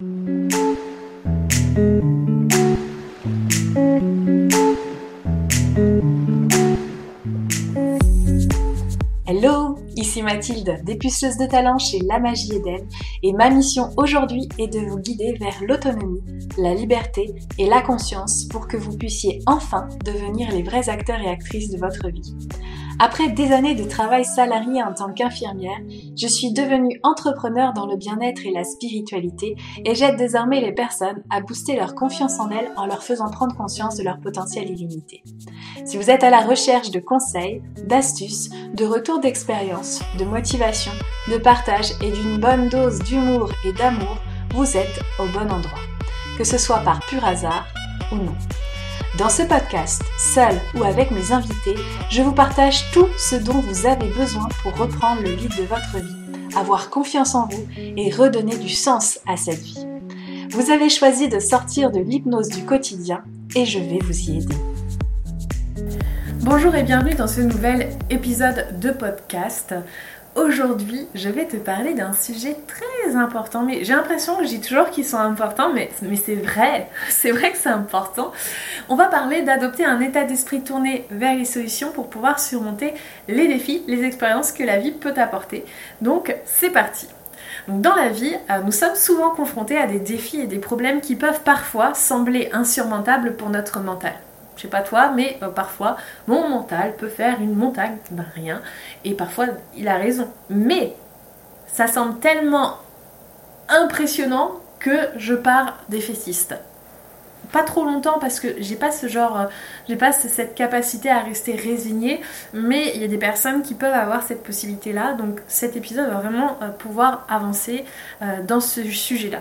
Hello, ici Mathilde, dépuceuse de talent chez La Magie Eden, et ma mission aujourd'hui est de vous guider vers l'autonomie, la liberté et la conscience pour que vous puissiez enfin devenir les vrais acteurs et actrices de votre vie. Après des années de travail salarié en tant qu'infirmière, je suis devenue entrepreneur dans le bien-être et la spiritualité et j'aide désormais les personnes à booster leur confiance en elles en leur faisant prendre conscience de leur potentiel illimité. Si vous êtes à la recherche de conseils, d'astuces, de retours d'expérience, de motivation, de partage et d'une bonne dose d'humour et d'amour, vous êtes au bon endroit. Que ce soit par pur hasard ou non. Dans ce podcast, seul ou avec mes invités, je vous partage tout ce dont vous avez besoin pour reprendre le lead de votre vie, avoir confiance en vous et redonner du sens à cette vie. Vous avez choisi de sortir de l'hypnose du quotidien et je vais vous y aider. Bonjour et bienvenue dans ce nouvel épisode de podcast Aujourd'hui, je vais te parler d'un sujet très important, mais j'ai l'impression que je dis toujours qu'ils sont importants, mais, mais c'est vrai, c'est vrai que c'est important. On va parler d'adopter un état d'esprit tourné vers les solutions pour pouvoir surmonter les défis, les expériences que la vie peut apporter. Donc, c'est parti. dans la vie, euh, nous sommes souvent confrontés à des défis et des problèmes qui peuvent parfois sembler insurmontables pour notre mental je sais pas toi, mais euh, parfois mon mental peut faire une montagne d'un rien, et parfois il a raison. Mais ça semble tellement impressionnant que je pars défaitiste. Pas trop longtemps parce que j'ai pas ce genre, euh, j'ai pas cette capacité à rester résignée, mais il y a des personnes qui peuvent avoir cette possibilité-là. Donc cet épisode va vraiment euh, pouvoir avancer dans ce sujet-là.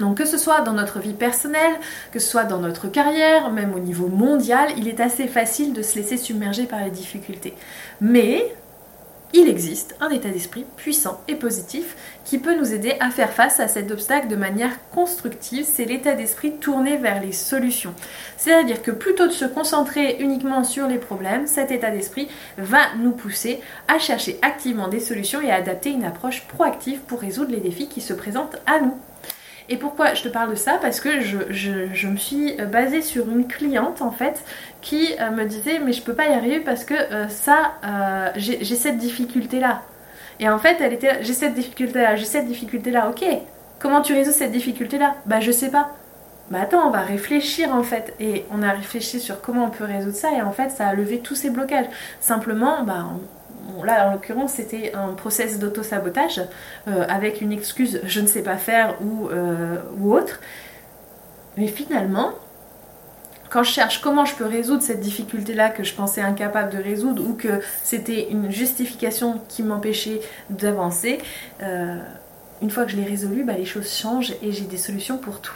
Donc que ce soit dans notre vie personnelle, que ce soit dans notre carrière, même au niveau mondial, il est assez facile de se laisser submerger par les difficultés. Mais il existe un état d'esprit puissant et positif qui peut nous aider à faire face à cet obstacle de manière constructive. C'est l'état d'esprit tourné vers les solutions. C'est-à-dire que plutôt de se concentrer uniquement sur les problèmes, cet état d'esprit va nous pousser à chercher activement des solutions et à adapter une approche proactive pour résoudre les défis qui se présentent à nous. Et pourquoi je te parle de ça Parce que je, me suis basée sur une cliente en fait qui euh, me disait mais je peux pas y arriver parce que euh, ça euh, j'ai cette difficulté là. Et en fait elle était j'ai cette difficulté là, j'ai cette difficulté là, ok. Comment tu résous cette difficulté là Bah je sais pas. Bah attends, on va réfléchir en fait. Et on a réfléchi sur comment on peut résoudre ça et en fait ça a levé tous ces blocages. Simplement, bah là en l'occurrence c'était un process d'auto-sabotage euh, avec une excuse je ne sais pas faire ou, euh, ou autre. Mais finalement, quand je cherche comment je peux résoudre cette difficulté-là que je pensais incapable de résoudre ou que c'était une justification qui m'empêchait d'avancer, euh, une fois que je l'ai résolu, bah, les choses changent et j'ai des solutions pour tout.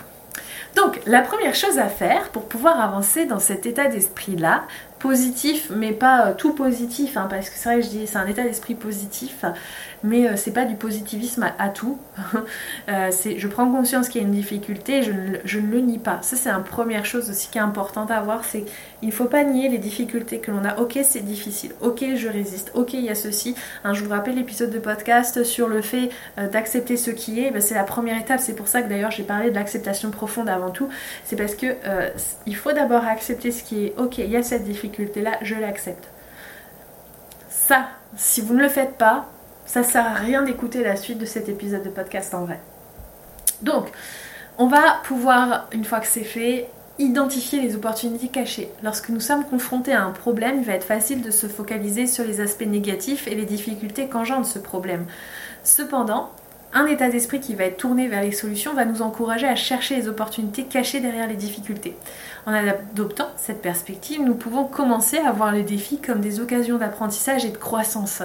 Donc, la première chose à faire pour pouvoir avancer dans cet état d'esprit-là, positif, mais pas euh, tout positif, hein, parce que c'est vrai que je dis c'est un état d'esprit positif, mais euh, c'est pas du positivisme à, tout. Euh, je prends conscience qu'il y a une difficulté, je ne, je ne le nie pas. Ça c'est une première chose aussi qui est importante à voir, c'est il ne faut pas nier les difficultés que l'on a. Ok c'est difficile, ok je résiste, ok il y a ceci. Hein, je vous rappelle l'épisode de podcast sur le fait d'accepter ce qui est, ben, c'est la première étape, c'est pour ça que d'ailleurs j'ai parlé de l'acceptation profonde avant tout, c'est parce que il faut d'abord accepter ce qui est ok, il y a cette difficulté là je l'accepte. Ça, si vous ne le faites pas, ça sert à rien d'écouter la suite de cet épisode de podcast en vrai. Donc, on va pouvoir, une fois que c'est fait, identifier les opportunités cachées. Lorsque nous sommes confrontés à un problème, il va être facile de se focaliser sur les aspects négatifs et les difficultés qu'engendre ce problème. Cependant, un état d'esprit qui va être tourné vers les solutions va nous encourager à chercher les opportunités cachées derrière les difficultés. En adoptant cette perspective, nous pouvons commencer à voir les défis comme des occasions d'apprentissage et de croissance.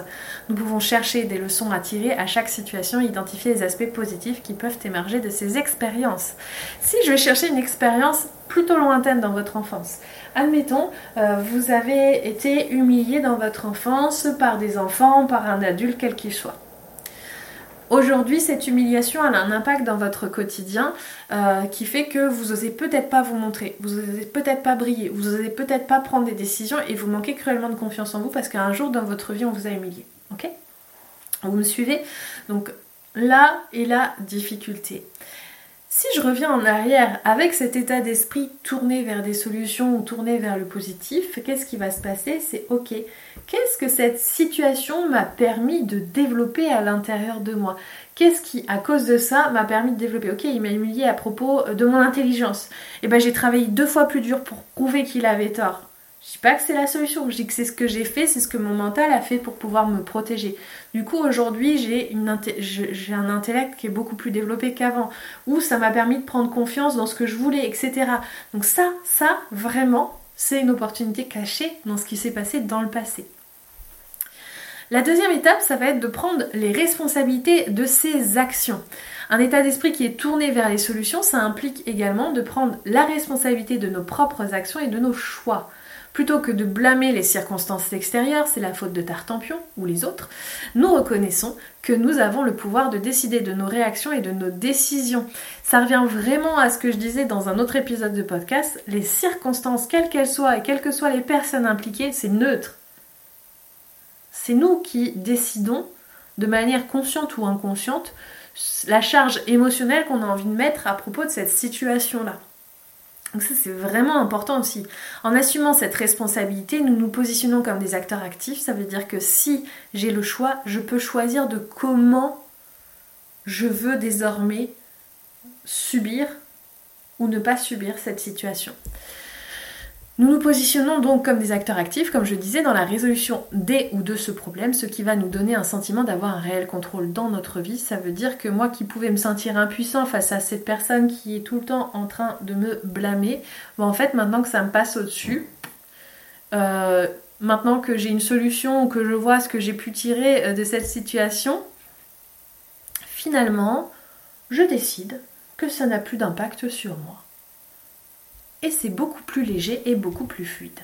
Nous pouvons chercher des leçons à tirer à chaque situation et identifier les aspects positifs qui peuvent émerger de ces expériences. Si je vais chercher une expérience plutôt lointaine dans votre enfance, admettons, euh, vous avez été humilié dans votre enfance par des enfants, par un adulte, quel qu'il soit. Aujourd'hui, cette humiliation a un impact dans votre quotidien euh, qui fait que vous osez peut-être pas vous montrer, vous osez peut-être pas briller, vous osez peut-être pas prendre des décisions et vous manquez cruellement de confiance en vous parce qu'un jour dans votre vie on vous a humilié. Ok? Vous me suivez? Donc là est la difficulté. Si je reviens en arrière avec cet état d'esprit tourné vers des solutions ou tourné vers le positif, qu'est-ce qui va se passer? C'est ok, qu'est-ce que cette situation m'a permis de développer à l'intérieur de moi? Qu'est-ce qui, à cause de ça, m'a permis de développer? Ok, il m'a humilié à propos de mon intelligence. Et eh ben j'ai travaillé deux fois plus dur pour prouver qu'il avait tort. Je dis pas que c'est la solution, je dis que c'est ce que j'ai fait, c'est ce que mon mental a fait pour pouvoir me protéger. Du coup, aujourd'hui, j'ai, un intellect qui est beaucoup plus développé qu'avant, où ça m'a permis de prendre confiance dans ce que je voulais, etc. Donc ça, ça, vraiment, c'est une opportunité cachée dans ce qui s'est passé dans le passé. La deuxième étape, ça va être de prendre les responsabilités de ses actions. Un état d'esprit qui est tourné vers les solutions, ça implique également de prendre la responsabilité de nos propres actions et de nos choix. Plutôt que de blâmer les circonstances extérieures, c'est la faute de Tartampion ou les autres, nous reconnaissons que nous avons le pouvoir de décider de nos réactions et de nos décisions. Ça revient vraiment à ce que je disais dans un autre épisode de podcast, les circonstances, quelles qu'elles soient et quelles que soient les personnes impliquées, c'est neutre. C'est nous qui décidons de manière consciente ou inconsciente la charge émotionnelle qu'on a envie de mettre à propos de cette situation-là. Donc ça c'est vraiment important aussi. En assumant cette responsabilité, nous nous positionnons comme des acteurs actifs. Ça veut dire que si j'ai le choix, je peux choisir de comment je veux désormais subir ou ne pas subir cette situation. Nous nous positionnons donc comme des acteurs actifs, comme je disais, dans la résolution des ou de ce problème, ce qui va nous donner un sentiment d'avoir un réel contrôle dans notre vie. Ça veut dire que moi qui pouvais me sentir impuissant face à cette personne qui est tout le temps en train de me blâmer, bon, en fait maintenant que ça me passe au-dessus, euh, maintenant que j'ai une solution, que je vois ce que j'ai pu tirer euh, de cette situation, finalement, je décide que ça n'a plus d'impact sur moi et c'est beaucoup plus léger et beaucoup plus fluide.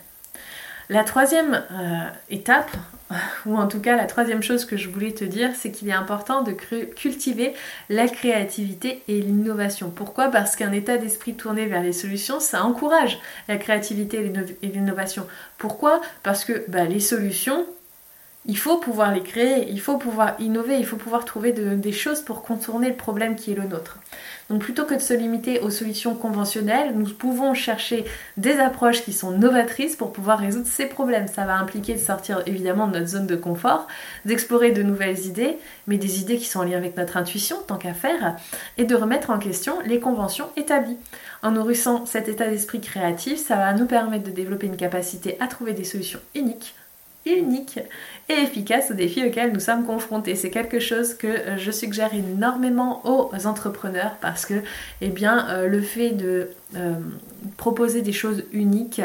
La troisième euh, étape, ou en tout cas la troisième chose que je voulais te dire, c'est qu'il est important de cultiver la créativité et l'innovation. Pourquoi? Parce qu'un état d'esprit tourné vers les solutions, ça encourage la créativité et l'innovation. Pourquoi? Parce que bah, les solutions, il faut pouvoir les créer, il faut pouvoir innover, il faut pouvoir trouver des choses pour contourner le problème qui est le nôtre. Donc plutôt que de se limiter aux solutions conventionnelles, nous pouvons chercher des approches qui sont novatrices pour pouvoir résoudre ces problèmes. Ça va impliquer de sortir évidemment de notre zone de confort, d'explorer de nouvelles idées, mais des idées qui sont en lien avec notre intuition, tant qu'à faire, et de remettre en question les conventions établies. En nourrissant cet état d'esprit créatif, ça va nous permettre de développer une capacité à trouver des solutions uniques unique et efficace aux défis auxquels nous sommes confrontés. C'est quelque chose que euh, je suggère énormément aux entrepreneurs parce que eh bien, euh, le fait de euh, proposer des choses uniques,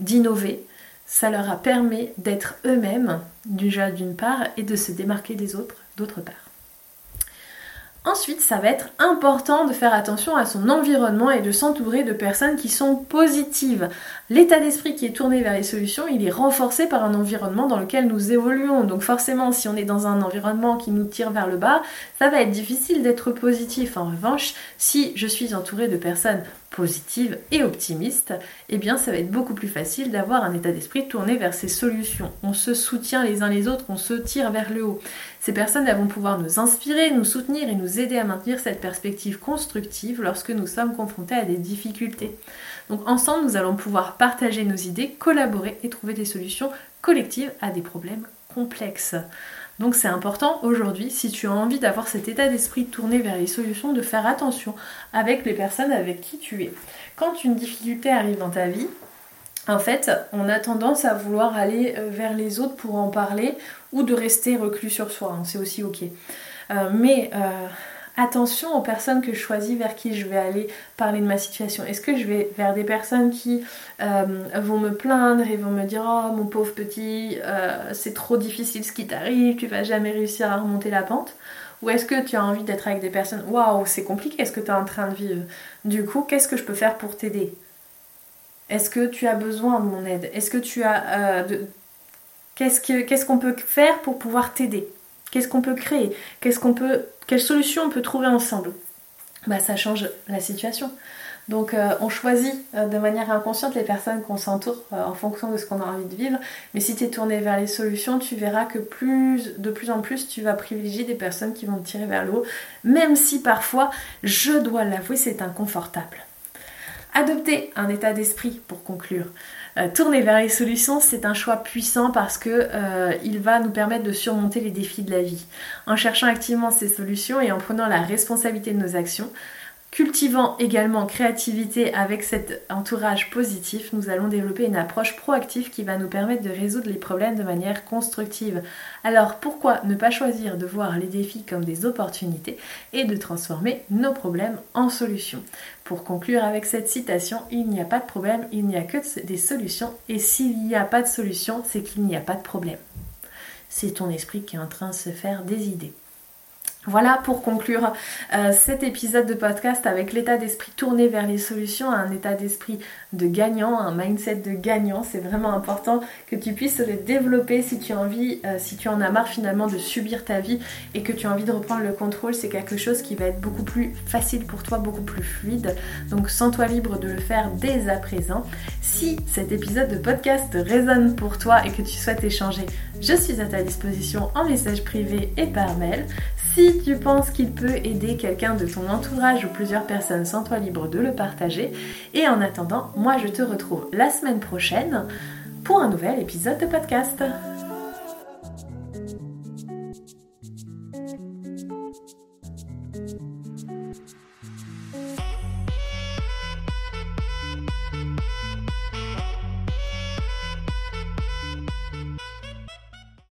d'innover, ça leur a permis d'être eux-mêmes, déjà d'une part, et de se démarquer des autres d'autre part. Ensuite, ça va être important de faire attention à son environnement et de s'entourer de personnes qui sont positives. L'état d'esprit qui est tourné vers les solutions, il est renforcé par un environnement dans lequel nous évoluons. Donc forcément, si on est dans un environnement qui nous tire vers le bas, ça va être difficile d'être positif. En revanche, si je suis entourée de personnes positive et optimiste, eh bien ça va être beaucoup plus facile d'avoir un état d'esprit tourné vers ces solutions. On se soutient les uns les autres, on se tire vers le haut. Ces personnes vont pouvoir nous inspirer, nous soutenir et nous aider à maintenir cette perspective constructive lorsque nous sommes confrontés à des difficultés. Donc ensemble, nous allons pouvoir partager nos idées, collaborer et trouver des solutions collectives à des problèmes complexes. Donc c'est important aujourd'hui, si tu as envie d'avoir cet état d'esprit tourné vers les solutions, de faire attention avec les personnes avec qui tu es. Quand une difficulté arrive dans ta vie, en fait, on a tendance à vouloir aller euh, vers les autres pour en parler ou de rester reclus sur soi, hein, c'est aussi ok. Euh, mais euh, attention aux personnes que je choisis vers qui je vais aller parler de ma situation. Est-ce que je vais vers des personnes qui euh, vont me plaindre et vont me dire Oh mon pauvre petit, euh, c'est trop difficile ce qui t'arrive, tu vas jamais réussir à remonter la pente? Ou est-ce que tu as envie d'être avec des personnes Waouh, c'est compliqué ce que tu es en train de vivre. Du coup, qu'est-ce que je peux faire pour t'aider? Est-ce que tu as besoin de mon aide? Est-ce que tu as. Euh, de... Qu'est-ce qu'on peut faire pour pouvoir t'aider? Qu'est-ce qu'on peut créer? Qu'est-ce qu'on peut, quelle solution on peut trouver ensemble? Bah ça change la situation. Donc euh, on choisit euh, de manière inconsciente les personnes qu'on s'entoure euh, en fonction de ce qu'on a envie de vivre. Mais si tu es tourné vers les solutions, tu verras que de plus en plus tu vas privilégier des personnes qui vont te tirer vers le haut, même si parfois, je dois l'avouer, c'est inconfortable. Adopter un état d'esprit pour conclure. Tourner vers les solutions, c'est un choix puissant parce que il va nous permettre de surmonter les défis de la vie. En cherchant activement ces solutions et en prenant la responsabilité de nos actions, Cultivant également créativité avec cet entourage positif, nous allons développer une approche proactive qui va nous permettre de résoudre les problèmes de manière constructive. Alors pourquoi ne pas choisir de voir les défis comme des opportunités et de transformer nos problèmes en solutions? Pour conclure avec cette citation, il n'y a pas de problème, il n'y a que des solutions et s'il n'y a pas de solution, c'est qu'il n'y a pas de problème. C'est ton esprit qui est en train de se faire des idées. Voilà pour conclure euh, cet épisode de podcast avec l'état d'esprit tourné vers les solutions, un état d'esprit de gagnant, un mindset de gagnant. C'est vraiment important que tu puisses le développer si tu as envie, euh, si tu en as marre finalement de subir ta vie et que tu as envie de reprendre le contrôle. C'est quelque chose qui va être beaucoup plus facile pour toi, beaucoup plus fluide. Donc sens-toi libre de le faire dès à présent. Si cet épisode de podcast résonne pour toi et que tu souhaites échanger, je suis à ta disposition en message privé et par mail. Si tu penses qu'il peut aider quelqu'un de ton entourage ou plusieurs personnes, sens-toi libre de le partager. Et en attendant, moi je te retrouve la semaine prochaine pour un nouvel épisode de podcast.